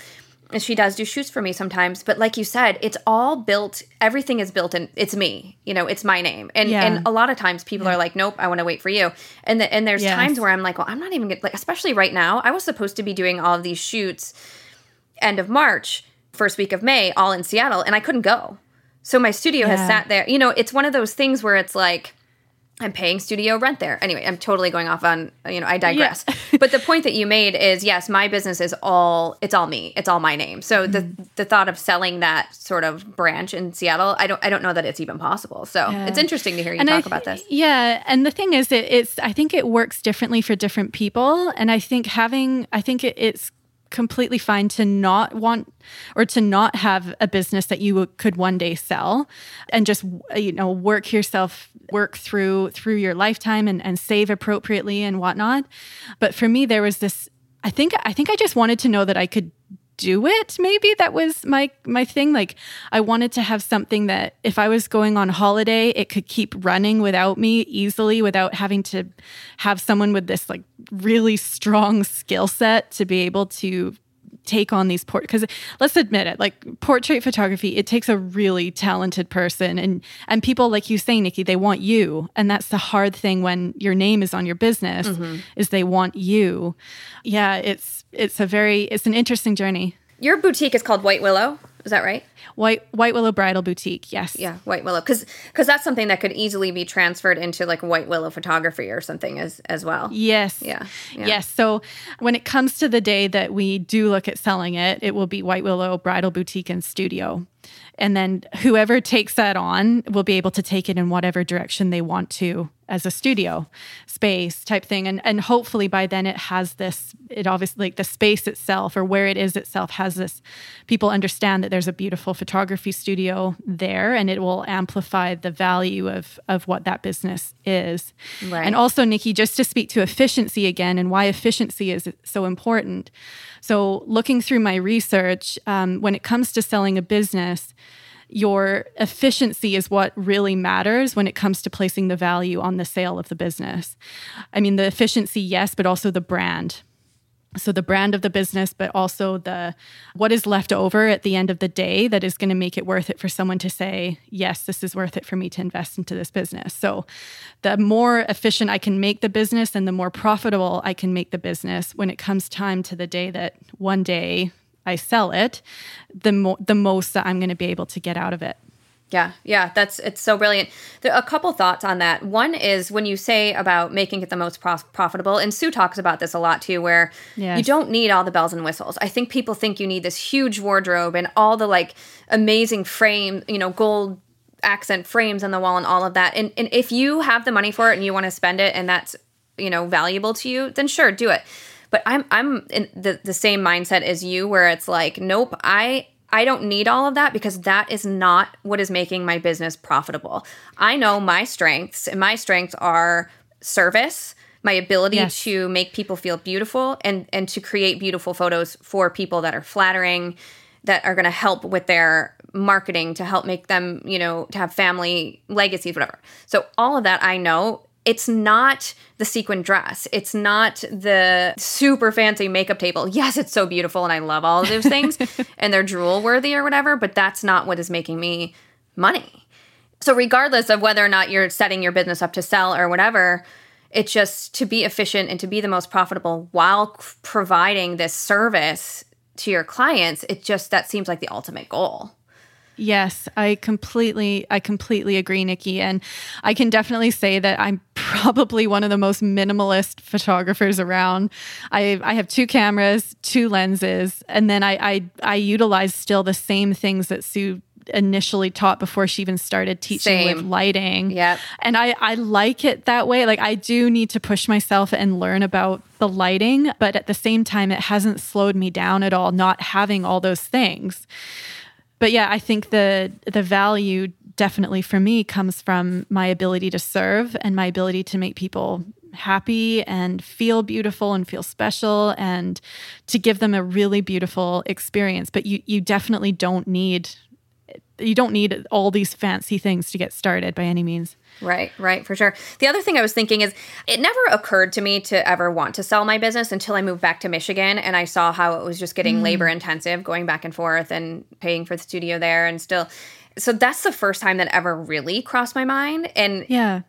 And she does do shoots for me sometimes. But like you said, it's all built, everything is built and it's me. You know, it's my name. And yeah. and a lot of times people yeah. are like, Nope, I want to wait for you. And the, and there's yes. times where I'm like, Well, I'm not even like especially right now, I was supposed to be doing all of these shoots end of March, first week of May, all in Seattle, and I couldn't go. So my studio yeah. has sat there. You know, it's one of those things where it's like I'm paying studio rent there. Anyway, I'm totally going off on, you know, I digress. Yeah. but the point that you made is yes, my business is all it's all me. It's all my name. So mm-hmm. the the thought of selling that sort of branch in Seattle, I don't I don't know that it's even possible. So yeah. it's interesting to hear you and talk about this. Yeah, and the thing is it, it's I think it works differently for different people and I think having I think it, it's completely fine to not want or to not have a business that you could one day sell and just you know work yourself work through through your lifetime and, and save appropriately and whatnot. But for me there was this i think i think i just wanted to know that i could do it maybe? That was my my thing like i wanted to have something that if i was going on holiday it could keep running without me easily without having to have someone with this like really strong skill set to be able to take on these port because let's admit it like portrait photography it takes a really talented person and and people like you say nikki they want you. And that's the hard thing when your name is on your business mm-hmm. is they want you. Yeah it's it's a very it's an interesting journey your boutique is called white willow is that right? White White Willow Bridal Boutique. Yes. Yeah, White Willow, because because that's something that could easily be transferred into like White Willow photography or something as as well. Yes. Yeah. yeah. Yes. So when it comes to the day that we do look at selling it, it will be White Willow Bridal Boutique and Studio. And then whoever takes that on will be able to take it in whatever direction they want to as a studio space type thing. And and hopefully by then it has this it obviously like the space itself or where it is itself has this people understand that there's a beautiful photography studio there and it will amplify the value of of what that business is. Right. and also nikki just to speak to efficiency again and why efficiency is so important. So looking through my research um, when it comes to selling a business your efficiency is what really matters when it comes to placing the value on the sale of the business. I mean, the efficiency, yes, but also the brand. So the brand of the business, but also the what is left over at the end of the day that is going to make it worth it for someone to say, yes, this is worth it for me to invest into this business. So the more efficient I can make the business and the more profitable I can make the business when it comes time to the day that one day I sell it, the mo- the most that I'm going to be able to get out of it. Yeah, yeah, that's it's so brilliant. There a couple thoughts on that. One is when you say about making it the most profitable, and Sue talks about this a lot too, where yes. you don't need all the bells and whistles. I think people think you need this huge wardrobe and all the like amazing frame, you know, gold accent frames on the wall and all of that. And and if you have the money for it and you want to spend it and that's you know valuable to you, then sure, do it. But I'm I'm in the the same mindset as you where it's like, nope, I I don't need all of that because that is not what is making my business profitable. I know my strengths, and my strengths are service, my ability yes. to make people feel beautiful and and to create beautiful photos for people that are flattering that are going to help with their marketing to help make them, you know, to have family legacies whatever. So all of that I know it's not the sequin dress. It's not the super fancy makeup table. Yes, it's so beautiful and I love all of those things and they're drool worthy or whatever, but that's not what is making me money. So, regardless of whether or not you're setting your business up to sell or whatever, it just to be efficient and to be the most profitable while providing this service to your clients it just that seems like the ultimate goal Yes, I completely I completely agree Nikki and I can definitely say that I'm probably one of the most minimalist photographers around. I I have two cameras, two lenses, and then I I, I utilize still the same things that Sue initially taught before she even started teaching Same. with lighting. Yeah. And I, I like it that way. Like I do need to push myself and learn about the lighting, but at the same time, it hasn't slowed me down at all, not having all those things but yeah, I think the the value definitely for me comes from my ability to serve and my ability to make people happy and feel beautiful and feel special and to give them a really beautiful experience. But you you definitely don't need you don't need all these fancy things to get started by any means. Right, right, for sure. The other thing I was thinking is it never occurred to me to ever want to sell my business until I moved back to Michigan and I saw how it was just getting mm. labor intensive going back and forth and paying for the studio there and still so that's the first time that ever really crossed my mind and Yeah.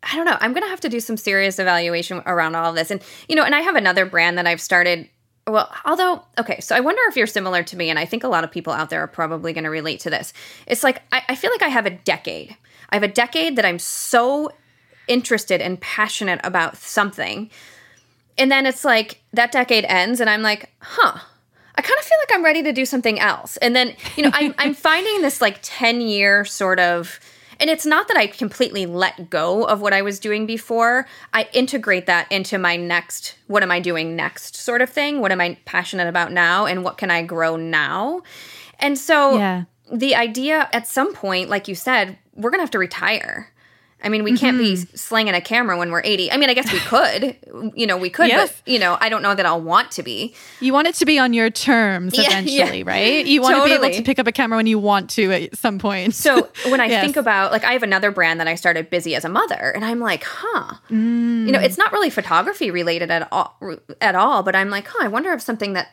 I don't know. I'm going to have to do some serious evaluation around all of this. And you know, and I have another brand that I've started well, although, okay, so I wonder if you're similar to me, and I think a lot of people out there are probably going to relate to this. It's like, I, I, feel like I have a decade. I have a decade that I'm so interested and passionate about something. And then it's like that decade ends, and I'm like, huh, I kind of feel like I'm ready to do something else. And then, you know, I'm, I'm finding this like 10 year sort of and it's not that I completely let go of what I was doing before. I integrate that into my next, what am I doing next sort of thing? What am I passionate about now? And what can I grow now? And so yeah. the idea at some point, like you said, we're going to have to retire. I mean, we can't mm-hmm. be slinging a camera when we're 80. I mean, I guess we could. you know, we could, yes. but, you know, I don't know that I'll want to be. You want it to be on your terms yeah, eventually, yeah. right? You want totally. to be able to pick up a camera when you want to at some point. So when I yes. think about, like, I have another brand that I started busy as a mother, and I'm like, huh. Mm. You know, it's not really photography related at all, at all, but I'm like, huh, I wonder if something that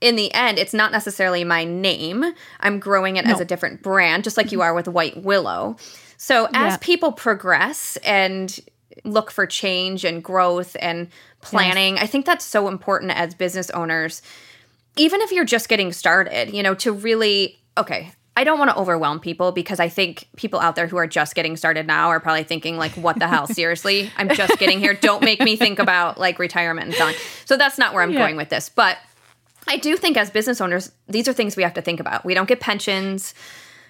in the end, it's not necessarily my name. I'm growing it no. as a different brand, just like you are with White Willow. So as yeah. people progress and look for change and growth and planning, yes. I think that's so important as business owners. Even if you're just getting started, you know, to really okay, I don't want to overwhelm people because I think people out there who are just getting started now are probably thinking like, "What the hell? Seriously, I'm just getting here. Don't make me think about like retirement and so So that's not where I'm yeah. going with this. But I do think as business owners, these are things we have to think about. We don't get pensions.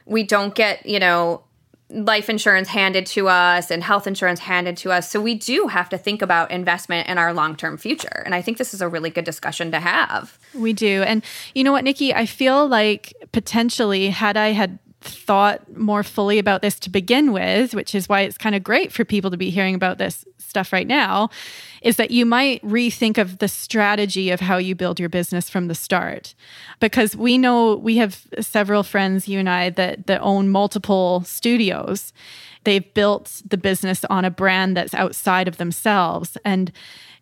We don't get, you know, life insurance handed to us and health insurance handed to us. So we do have to think about investment in our long term future. And I think this is a really good discussion to have. We do. And you know what, Nikki? I feel like potentially, had I had thought more fully about this to begin with, which is why it's kind of great for people to be hearing about this stuff right now, is that you might rethink of the strategy of how you build your business from the start. Because we know we have several friends, you and I, that that own multiple studios. They've built the business on a brand that's outside of themselves. And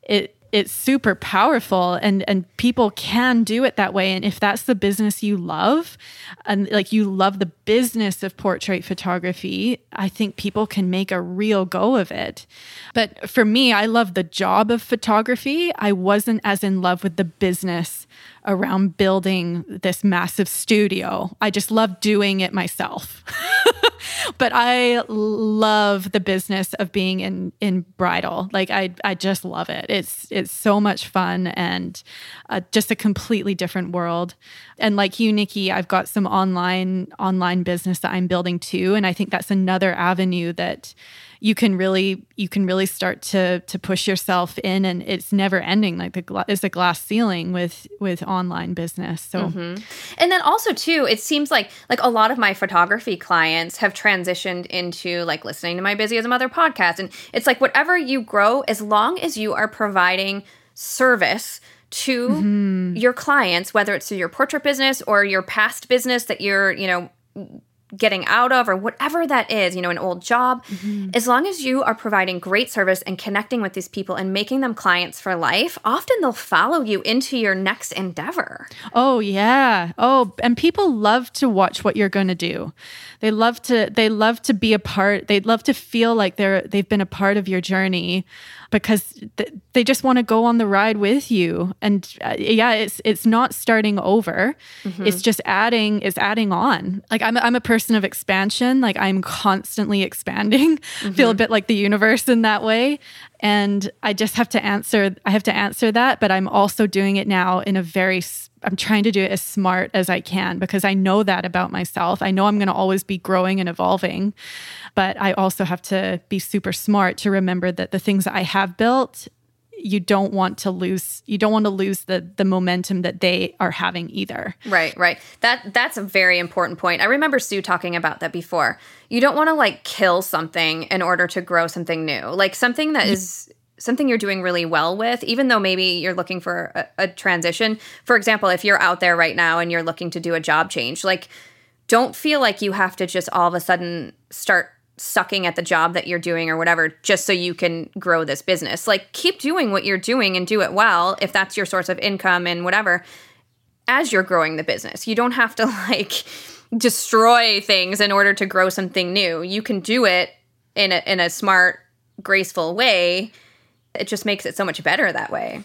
it it's super powerful and and people can do it that way. And if that's the business you love and like you love the business of portrait photography i think people can make a real go of it. But for me i love the job of photography. I wasn't as in love with the business around building this massive studio. I just love doing it myself but I love the business of being in in bridal. Like I I just love it. It's it's so much fun and uh, just a completely different world. And like you, Nikki, I've got some online online business that I'm building too, and I think that's another avenue that you can really you can really start to to push yourself in and it's never ending like the gla- is a glass ceiling with with online business so mm-hmm. and then also too it seems like like a lot of my photography clients have transitioned into like listening to my busy as a mother podcast and it's like whatever you grow as long as you are providing service to mm-hmm. your clients whether it's through your portrait business or your past business that you're you know getting out of or whatever that is, you know, an old job, mm-hmm. as long as you are providing great service and connecting with these people and making them clients for life, often they'll follow you into your next endeavor. Oh, yeah. Oh, and people love to watch what you're going to do. They love to they love to be a part. They'd love to feel like they're they've been a part of your journey because th- they just want to go on the ride with you. And uh, yeah, it's it's not starting over. Mm-hmm. It's just adding it's adding on. Like I'm I'm a person of expansion. Like I'm constantly expanding. Mm-hmm. Feel a bit like the universe in that way. And I just have to answer I have to answer that, but I'm also doing it now in a very I'm trying to do it as smart as I can because I know that about myself. I know I'm going to always be growing and evolving, but I also have to be super smart to remember that the things that I have built you don't want to lose you don't want to lose the the momentum that they are having either. Right, right. That that's a very important point. I remember Sue talking about that before. You don't want to like kill something in order to grow something new. Like something that is something you're doing really well with, even though maybe you're looking for a, a, transition. For example, if you're out there right now and you're looking to do a job change, like don't feel like you have to just all of a sudden start sucking at the job that you're doing or whatever just so you can grow this business. Like keep doing what you're doing and do it well if that's your source of income and whatever as you're growing the business. You don't have to like destroy things in order to grow something new. You can do it in a in a smart, graceful way it just makes it so much better that way.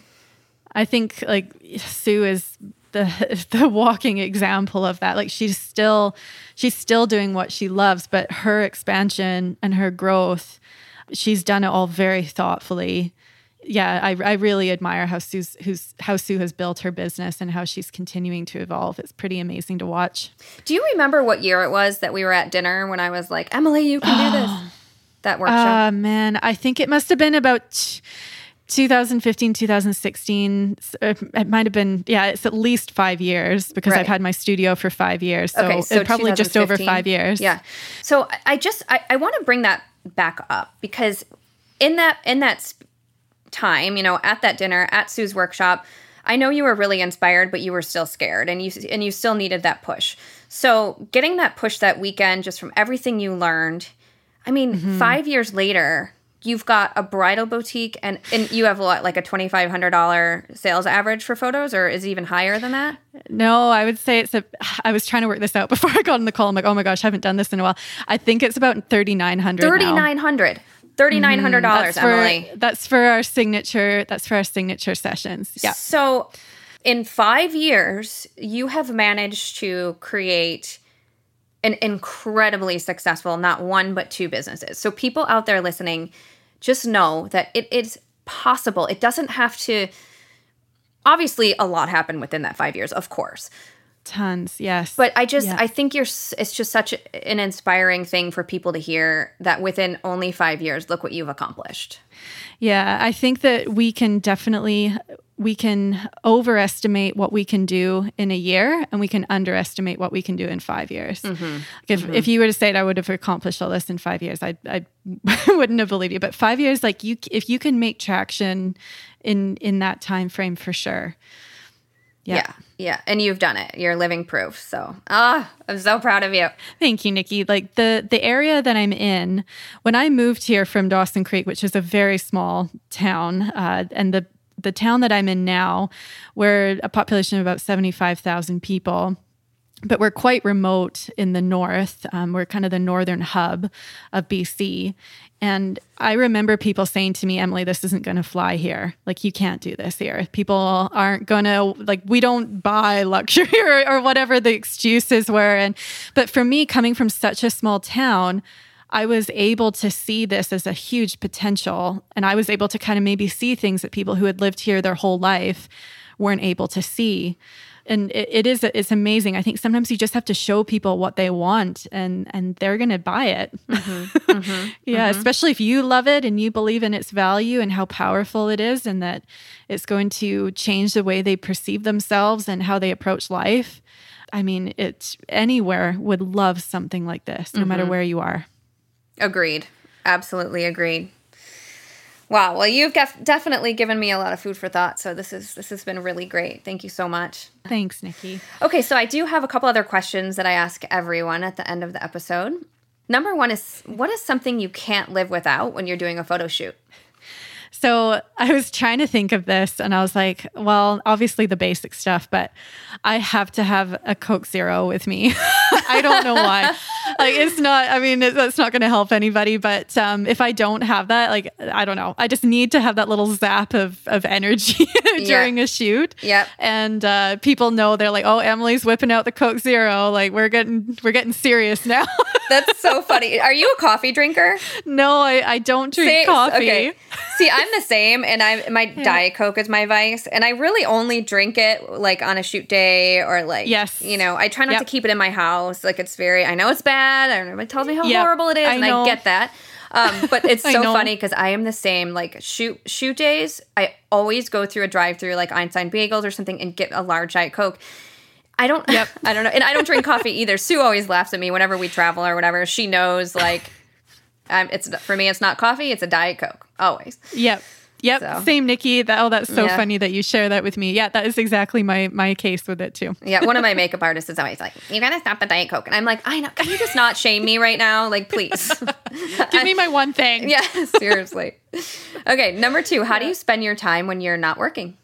I think like Sue is the the walking example of that. Like she's still she's still doing what she loves, but her expansion and her growth, she's done it all very thoughtfully. Yeah, I, I really admire how Sue's who's how Sue has built her business and how she's continuing to evolve. It's pretty amazing to watch. Do you remember what year it was that we were at dinner when I was like, Emily, you can do this? that workshop? Uh, man, I think it must have been about 2015, 2016. It might have been, yeah, it's at least five years because right. I've had my studio for five years. So, okay, so probably just over five years. Yeah. So I just, I, I want to bring that back up because in that, in that time, you know, at that dinner, at Sue's workshop, I know you were really inspired, but you were still scared and you, and you still needed that push. So getting that push that weekend, just from everything you learned, I mean, mm-hmm. five years later, you've got a bridal boutique and, and you have what, like a $2,500 sales average for photos, or is it even higher than that? No, I would say it's a, I was trying to work this out before I got on the call. I'm like, oh my gosh, I haven't done this in a while. I think it's about 3,900. 3,900. $3,900, mm, Emily. that's for our signature, that's for our signature sessions. Yeah. So in five years, you have managed to create an incredibly successful, not one, but two businesses. So, people out there listening, just know that it is possible. It doesn't have to, obviously, a lot happened within that five years, of course. Tons, yes. But I just, yeah. I think you're, it's just such an inspiring thing for people to hear that within only five years, look what you've accomplished. Yeah, I think that we can definitely we can overestimate what we can do in a year and we can underestimate what we can do in five years. Mm-hmm. If, mm-hmm. if you were to say that I would have accomplished all this in five years, I, I wouldn't have believed you. But five years, like you, if you can make traction in, in that time frame for sure. Yeah. yeah. yeah. And you've done it. You're living proof. So, ah, oh, I'm so proud of you. Thank you, Nikki. Like the the area that I'm in, when I moved here from Dawson Creek, which is a very small town, uh, and the the town that I'm in now, we're a population of about 75,000 people but we're quite remote in the north. Um, we're kind of the northern hub of BC. And I remember people saying to me, Emily, this isn't going to fly here. Like, you can't do this here. People aren't going to, like, we don't buy luxury or, or whatever the excuses were. And, but for me, coming from such a small town, I was able to see this as a huge potential. And I was able to kind of maybe see things that people who had lived here their whole life weren't able to see. And it, it is it's amazing. I think sometimes you just have to show people what they want, and and they're gonna buy it. Mm-hmm, mm-hmm, yeah, mm-hmm. especially if you love it and you believe in its value and how powerful it is, and that it's going to change the way they perceive themselves and how they approach life. I mean, it's anywhere would love something like this, no matter mm-hmm. where you are. Agreed. Absolutely agreed. Wow. Well, you've def- definitely given me a lot of food for thought. So this is this has been really great. Thank you so much. Thanks, Nikki. Okay, so I do have a couple other questions that I ask everyone at the end of the episode. Number one is what is something you can't live without when you're doing a photo shoot? So I was trying to think of this and I was like, well, obviously the basic stuff, but I have to have a Coke Zero with me. I don't know why. like it's not, I mean, it, that's not going to help anybody, but um, if I don't have that, like, I don't know. I just need to have that little zap of, of energy during yeah. a shoot. Yep. And uh, people know they're like, oh, Emily's whipping out the Coke Zero. Like we're getting, we're getting serious now. that's so funny. Are you a coffee drinker? No, I, I don't drink coffee. Okay. See, I'm the same, and I my yeah. diet coke is my vice, and I really only drink it like on a shoot day or like yes, you know, I try not yep. to keep it in my house. Like it's very, I know it's bad. Everybody tells me how yep. horrible it is, I and know. I get that. Um, but it's so funny because I am the same. Like shoot shoot days, I always go through a drive through like Einstein Bagels or something and get a large diet coke. I don't. Yep. I don't know, and I don't drink coffee either. Sue always laughs at me whenever we travel or whatever. She knows like. Um, it's for me. It's not coffee. It's a diet coke. Always. Yep. Yep. So. Same, Nikki. That, oh, that's so yeah. funny that you share that with me. Yeah, that is exactly my my case with it too. yeah, one of my makeup artists is always like, "You gotta stop the diet coke," and I'm like, "I know. Can you just not shame me right now? Like, please, give me my one thing." Yeah, seriously. okay, number two. How do you spend your time when you're not working?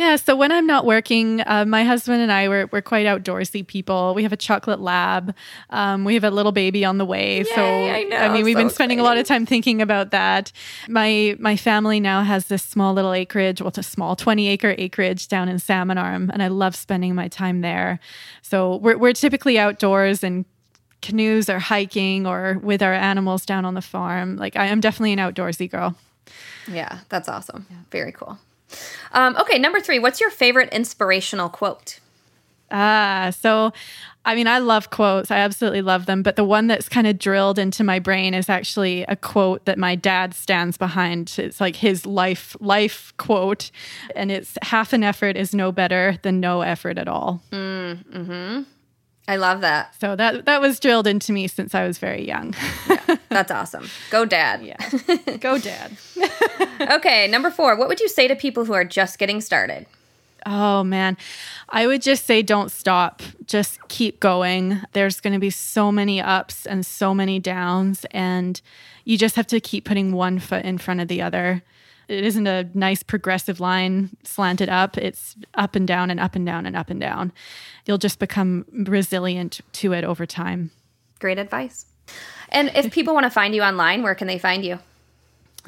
Yeah, so when I'm not working, uh, my husband and I we're, we're quite outdoorsy people. We have a chocolate lab. Um, we have a little baby on the way. Yay, so I, know, I mean, we've so been spending exciting. a lot of time thinking about that. My my family now has this small little acreage. Well, it's a small 20 acre acreage down in Salmon Arm, and I love spending my time there. So we're we're typically outdoors and canoes or hiking or with our animals down on the farm. Like I am definitely an outdoorsy girl. Yeah, that's awesome. Yeah. Very cool. Um, okay, number three. What's your favorite inspirational quote? Ah, so I mean, I love quotes. I absolutely love them. But the one that's kind of drilled into my brain is actually a quote that my dad stands behind. It's like his life life quote, and it's half an effort is no better than no effort at all. Mm, hmm I love that. So that that was drilled into me since I was very young. yeah, that's awesome. Go dad. Yeah. Go dad. okay, number 4. What would you say to people who are just getting started? Oh man. I would just say don't stop. Just keep going. There's going to be so many ups and so many downs and you just have to keep putting one foot in front of the other it isn't a nice progressive line slanted up. It's up and down and up and down and up and down. You'll just become resilient to it over time. Great advice. And if people want to find you online, where can they find you?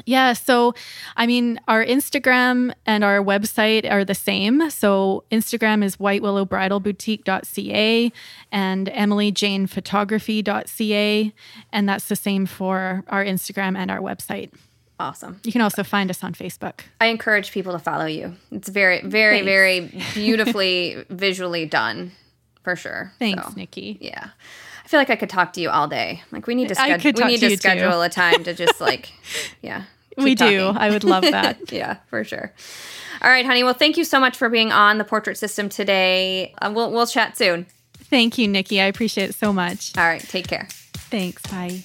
Yeah, so I mean, our Instagram and our website are the same. So Instagram is whitewillowbridalboutique.ca and emilyjanephotography.ca. And that's the same for our Instagram and our website awesome. You can also find us on Facebook. I encourage people to follow you. It's very, very, Thanks. very beautifully visually done, for sure. Thanks, so, Nikki. Yeah. I feel like I could talk to you all day. Like we need to schedule. We need to, to schedule too. a time to just like, yeah. We talking. do. I would love that. yeah, for sure. All right, honey. Well, thank you so much for being on the Portrait System today. Uh, we'll we'll chat soon. Thank you, Nikki. I appreciate it so much. All right. Take care. Thanks. Bye.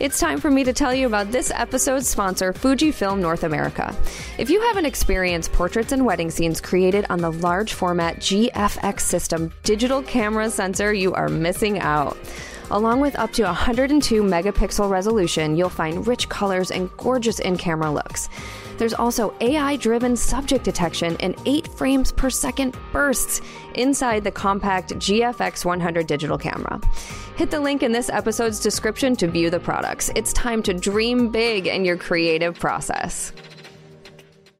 It's time for me to tell you about this episode's sponsor, Fujifilm North America. If you haven't experienced portraits and wedding scenes created on the large format GFX system digital camera sensor, you are missing out. Along with up to 102 megapixel resolution, you'll find rich colors and gorgeous in camera looks. There's also AI driven subject detection and 8 frames per second bursts inside the compact GFX 100 digital camera. Hit the link in this episode's description to view the products. It's time to dream big in your creative process.